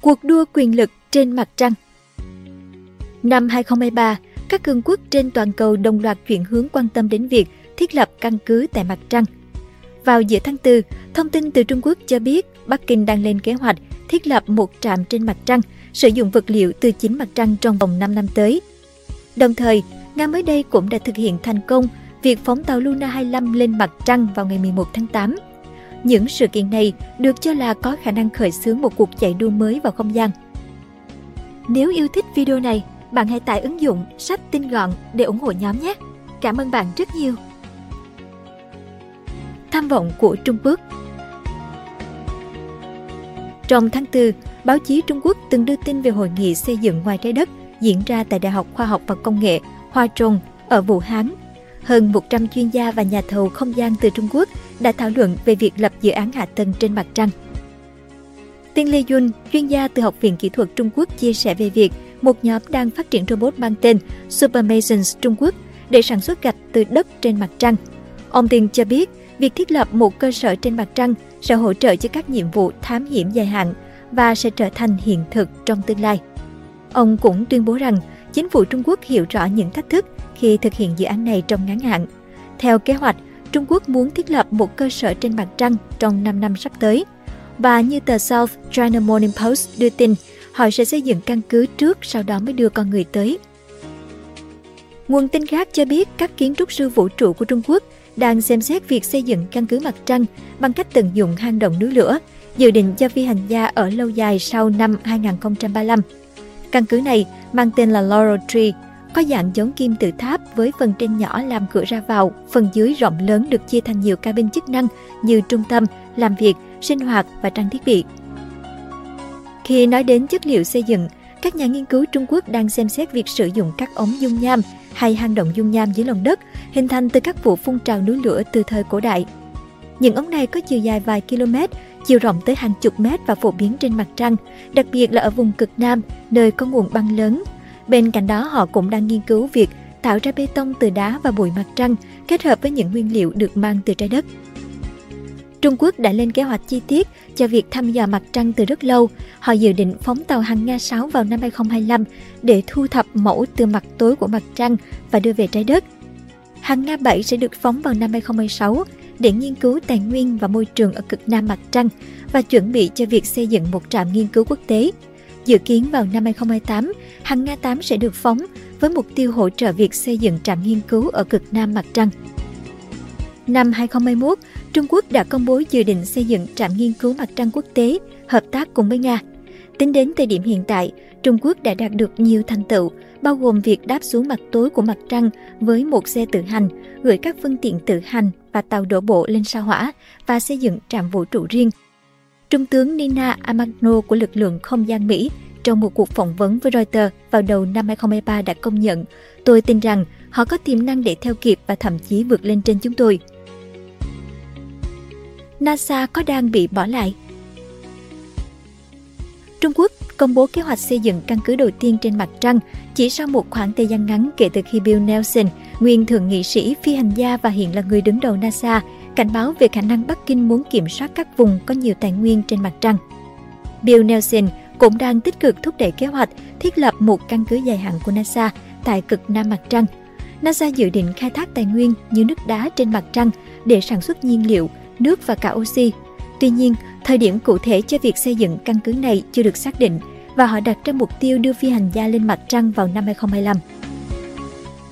Cuộc đua quyền lực trên mặt trăng Năm 2023, các cường quốc trên toàn cầu đồng loạt chuyển hướng quan tâm đến việc thiết lập căn cứ tại mặt trăng. Vào giữa tháng 4, thông tin từ Trung Quốc cho biết Bắc Kinh đang lên kế hoạch thiết lập một trạm trên mặt trăng, sử dụng vật liệu từ chính mặt trăng trong vòng 5 năm tới. Đồng thời, Nga mới đây cũng đã thực hiện thành công việc phóng tàu Luna 25 lên mặt trăng vào ngày 11 tháng 8. Những sự kiện này được cho là có khả năng khởi xướng một cuộc chạy đua mới vào không gian. Nếu yêu thích video này, bạn hãy tải ứng dụng sách tin gọn để ủng hộ nhóm nhé. Cảm ơn bạn rất nhiều. Tham vọng của Trung Quốc Trong tháng 4, báo chí Trung Quốc từng đưa tin về hội nghị xây dựng ngoài trái đất diễn ra tại Đại học Khoa học và Công nghệ Hoa Trung ở Vũ Hán. Hơn 100 chuyên gia và nhà thầu không gian từ Trung Quốc đã thảo luận về việc lập dự án hạ tầng trên mặt trăng. Tiên Lê Yun, chuyên gia từ Học viện Kỹ thuật Trung Quốc chia sẻ về việc một nhóm đang phát triển robot mang tên Supermasons Trung Quốc để sản xuất gạch từ đất trên mặt trăng. Ông Tiên cho biết, việc thiết lập một cơ sở trên mặt trăng sẽ hỗ trợ cho các nhiệm vụ thám hiểm dài hạn và sẽ trở thành hiện thực trong tương lai. Ông cũng tuyên bố rằng chính phủ Trung Quốc hiểu rõ những thách thức khi thực hiện dự án này trong ngắn hạn. Theo kế hoạch, Trung Quốc muốn thiết lập một cơ sở trên mặt trăng trong 5 năm sắp tới. Và như tờ South China Morning Post đưa tin, họ sẽ xây dựng căn cứ trước sau đó mới đưa con người tới. Nguồn tin khác cho biết các kiến trúc sư vũ trụ của Trung Quốc đang xem xét việc xây dựng căn cứ mặt trăng bằng cách tận dụng hang động núi lửa, dự định cho phi hành gia ở lâu dài sau năm 2035. Căn cứ này mang tên là Laurel Tree, có dạng giống kim tự tháp với phần trên nhỏ làm cửa ra vào, phần dưới rộng lớn được chia thành nhiều cabin chức năng như trung tâm, làm việc, sinh hoạt và trang thiết bị. Khi nói đến chất liệu xây dựng, các nhà nghiên cứu Trung Quốc đang xem xét việc sử dụng các ống dung nham hay hang động dung nham dưới lòng đất hình thành từ các vụ phun trào núi lửa từ thời cổ đại. Những ống này có chiều dài vài km, chiều rộng tới hàng chục mét và phổ biến trên mặt trăng, đặc biệt là ở vùng cực Nam, nơi có nguồn băng lớn. Bên cạnh đó, họ cũng đang nghiên cứu việc tạo ra bê tông từ đá và bụi mặt trăng kết hợp với những nguyên liệu được mang từ trái đất. Trung Quốc đã lên kế hoạch chi tiết cho việc thăm dò mặt trăng từ rất lâu. Họ dự định phóng tàu hàng Nga 6 vào năm 2025 để thu thập mẫu từ mặt tối của mặt trăng và đưa về trái đất. Hàng Nga 7 sẽ được phóng vào năm 2026 để nghiên cứu tài nguyên và môi trường ở cực nam mặt trăng và chuẩn bị cho việc xây dựng một trạm nghiên cứu quốc tế. Dự kiến vào năm 2028, hàng Nga 8 sẽ được phóng với mục tiêu hỗ trợ việc xây dựng trạm nghiên cứu ở cực nam mặt trăng. Năm 2021, Trung Quốc đã công bố dự định xây dựng trạm nghiên cứu mặt trăng quốc tế, hợp tác cùng với Nga. Tính đến thời điểm hiện tại, Trung Quốc đã đạt được nhiều thành tựu, bao gồm việc đáp xuống mặt tối của mặt trăng với một xe tự hành, gửi các phương tiện tự hành và tàu đổ bộ lên sao hỏa và xây dựng trạm vũ trụ riêng. Trung tướng Nina Amagno của lực lượng không gian Mỹ trong một cuộc phỏng vấn với Reuters vào đầu năm 2023 đã công nhận, tôi tin rằng họ có tiềm năng để theo kịp và thậm chí vượt lên trên chúng tôi. NASA có đang bị bỏ lại? Trung Quốc công bố kế hoạch xây dựng căn cứ đầu tiên trên mặt trăng chỉ sau một khoảng thời gian ngắn kể từ khi Bill Nelson, nguyên thượng nghị sĩ, phi hành gia và hiện là người đứng đầu NASA, cảnh báo về khả năng Bắc Kinh muốn kiểm soát các vùng có nhiều tài nguyên trên mặt trăng. Bill Nelson cũng đang tích cực thúc đẩy kế hoạch thiết lập một căn cứ dài hạn của NASA tại cực nam mặt trăng. NASA dự định khai thác tài nguyên như nước đá trên mặt trăng để sản xuất nhiên liệu, nước và cả oxy. Tuy nhiên, thời điểm cụ thể cho việc xây dựng căn cứ này chưa được xác định và họ đặt ra mục tiêu đưa phi hành gia lên mặt trăng vào năm 2025.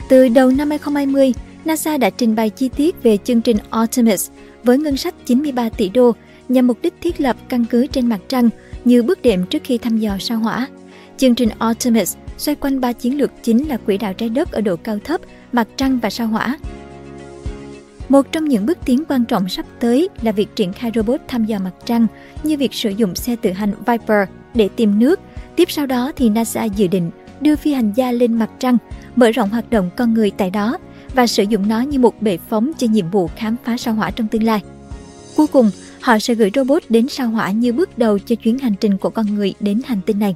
Từ đầu năm 2020, NASA đã trình bày chi tiết về chương trình Artemis với ngân sách 93 tỷ đô nhằm mục đích thiết lập căn cứ trên mặt trăng như bước đệm trước khi thăm dò sao hỏa. Chương trình Artemis xoay quanh ba chiến lược chính là quỹ đạo trái đất ở độ cao thấp, mặt trăng và sao hỏa. Một trong những bước tiến quan trọng sắp tới là việc triển khai robot thăm dò mặt trăng như việc sử dụng xe tự hành Viper để tìm nước. Tiếp sau đó thì NASA dự định đưa phi hành gia lên mặt trăng, mở rộng hoạt động con người tại đó và sử dụng nó như một bệ phóng cho nhiệm vụ khám phá sao hỏa trong tương lai. Cuối cùng, họ sẽ gửi robot đến sao hỏa như bước đầu cho chuyến hành trình của con người đến hành tinh này.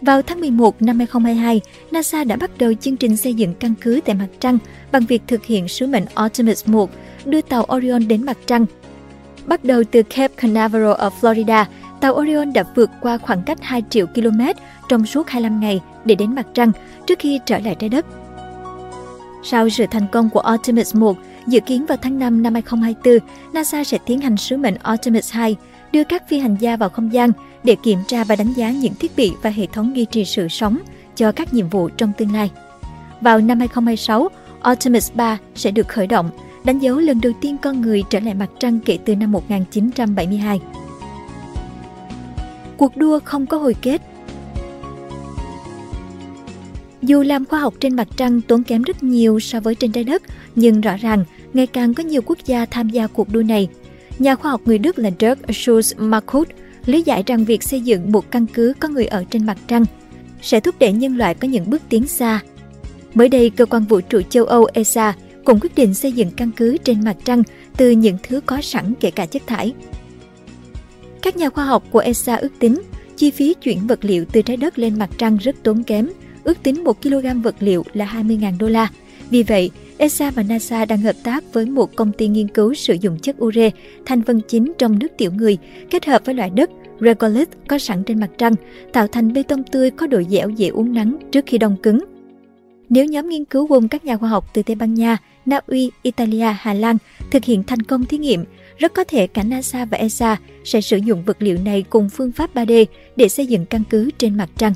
Vào tháng 11 năm 2022, NASA đã bắt đầu chương trình xây dựng căn cứ tại mặt trăng bằng việc thực hiện sứ mệnh Artemis 1, đưa tàu Orion đến mặt trăng. Bắt đầu từ Cape Canaveral ở Florida, tàu Orion đã vượt qua khoảng cách 2 triệu km trong suốt 25 ngày để đến mặt trăng trước khi trở lại trái đất. Sau sự thành công của Artemis 1, dự kiến vào tháng 5 năm 2024, NASA sẽ tiến hành sứ mệnh Artemis 2, đưa các phi hành gia vào không gian để kiểm tra và đánh giá những thiết bị và hệ thống duy trì sự sống cho các nhiệm vụ trong tương lai. Vào năm 2026, Artemis 3 sẽ được khởi động, đánh dấu lần đầu tiên con người trở lại mặt trăng kể từ năm 1972. Cuộc đua không có hồi kết dù làm khoa học trên mặt trăng tốn kém rất nhiều so với trên trái đất, nhưng rõ ràng ngày càng có nhiều quốc gia tham gia cuộc đua này. Nhà khoa học người Đức là Dirk Schulz Markut lý giải rằng việc xây dựng một căn cứ có người ở trên mặt trăng sẽ thúc đẩy nhân loại có những bước tiến xa. Mới đây, cơ quan vũ trụ châu Âu ESA cũng quyết định xây dựng căn cứ trên mặt trăng từ những thứ có sẵn kể cả chất thải. Các nhà khoa học của ESA ước tính chi phí chuyển vật liệu từ trái đất lên mặt trăng rất tốn kém, ước tính 1 kg vật liệu là 20.000 đô la. Vì vậy, ESA và NASA đang hợp tác với một công ty nghiên cứu sử dụng chất ure, thành phần chính trong nước tiểu người, kết hợp với loại đất regolith có sẵn trên mặt trăng, tạo thành bê tông tươi có độ dẻo dễ uống nắng trước khi đông cứng. Nếu nhóm nghiên cứu gồm các nhà khoa học từ Tây Ban Nha, Na Uy, Italia, Hà Lan thực hiện thành công thí nghiệm, rất có thể cả NASA và ESA sẽ sử dụng vật liệu này cùng phương pháp 3D để xây dựng căn cứ trên mặt trăng.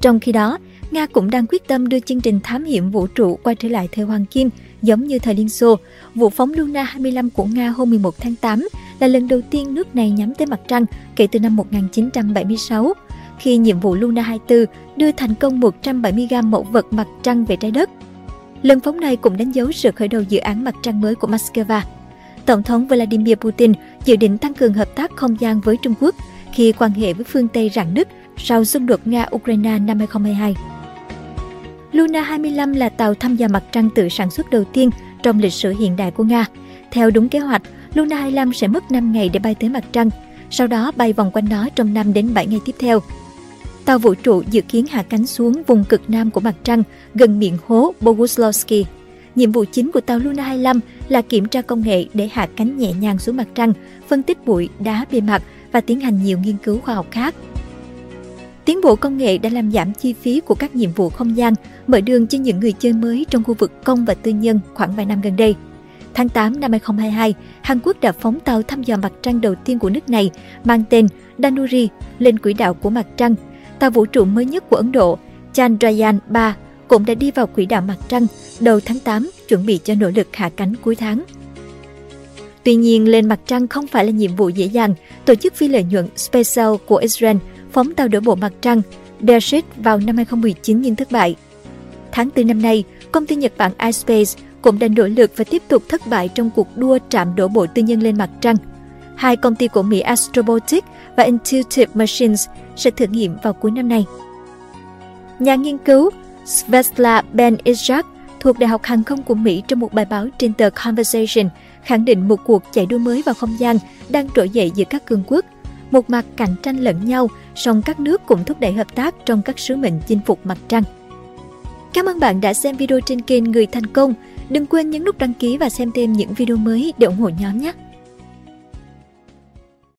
Trong khi đó, Nga cũng đang quyết tâm đưa chương trình thám hiểm vũ trụ quay trở lại thời Hoàng Kim, giống như thời Liên Xô. Vụ phóng Luna 25 của Nga hôm 11 tháng 8 là lần đầu tiên nước này nhắm tới mặt trăng kể từ năm 1976, khi nhiệm vụ Luna 24 đưa thành công 170 gram mẫu vật mặt trăng về trái đất. Lần phóng này cũng đánh dấu sự khởi đầu dự án mặt trăng mới của Moscow. Tổng thống Vladimir Putin dự định tăng cường hợp tác không gian với Trung Quốc khi quan hệ với phương Tây rạn nứt sau xung đột Nga-Ukraine năm 2022. Luna 25 là tàu thăm dò mặt trăng tự sản xuất đầu tiên trong lịch sử hiện đại của Nga. Theo đúng kế hoạch, Luna 25 sẽ mất 5 ngày để bay tới mặt trăng, sau đó bay vòng quanh nó trong 5 đến 7 ngày tiếp theo. Tàu vũ trụ dự kiến hạ cánh xuống vùng cực nam của mặt trăng, gần miệng hố Boguslavsky. Nhiệm vụ chính của tàu Luna 25 là kiểm tra công nghệ để hạ cánh nhẹ nhàng xuống mặt trăng, phân tích bụi, đá bề mặt và tiến hành nhiều nghiên cứu khoa học khác. Tiến bộ công nghệ đã làm giảm chi phí của các nhiệm vụ không gian, mở đường cho những người chơi mới trong khu vực công và tư nhân khoảng vài năm gần đây. Tháng 8 năm 2022, Hàn Quốc đã phóng tàu thăm dò mặt trăng đầu tiên của nước này mang tên Danuri lên quỹ đạo của mặt trăng. Tàu vũ trụ mới nhất của Ấn Độ, Chandrayaan 3 cũng đã đi vào quỹ đạo mặt trăng đầu tháng 8 chuẩn bị cho nỗ lực hạ cánh cuối tháng. Tuy nhiên, lên mặt trăng không phải là nhiệm vụ dễ dàng. Tổ chức phi lợi nhuận SpaceX của Israel phóng tàu đổ bộ mặt trăng Bearship vào năm 2019 nhưng thất bại. Tháng 4 năm nay, công ty Nhật Bản iSpace cũng đã nỗ lực và tiếp tục thất bại trong cuộc đua trạm đổ bộ tư nhân lên mặt trăng. Hai công ty của Mỹ Astrobotic và Intuitive Machines sẽ thử nghiệm vào cuối năm nay. Nhà nghiên cứu Svetlana Ben Isaac thuộc Đại học Hàng không của Mỹ trong một bài báo trên tờ Conversation khẳng định một cuộc chạy đua mới vào không gian đang trỗi dậy giữa các cường quốc. Một mặt cạnh tranh lẫn nhau, song các nước cũng thúc đẩy hợp tác trong các sứ mệnh chinh phục mặt trăng. Cảm ơn bạn đã xem video trên kênh Người Thành Công. Đừng quên nhấn nút đăng ký và xem thêm những video mới để ủng hộ nhóm nhé!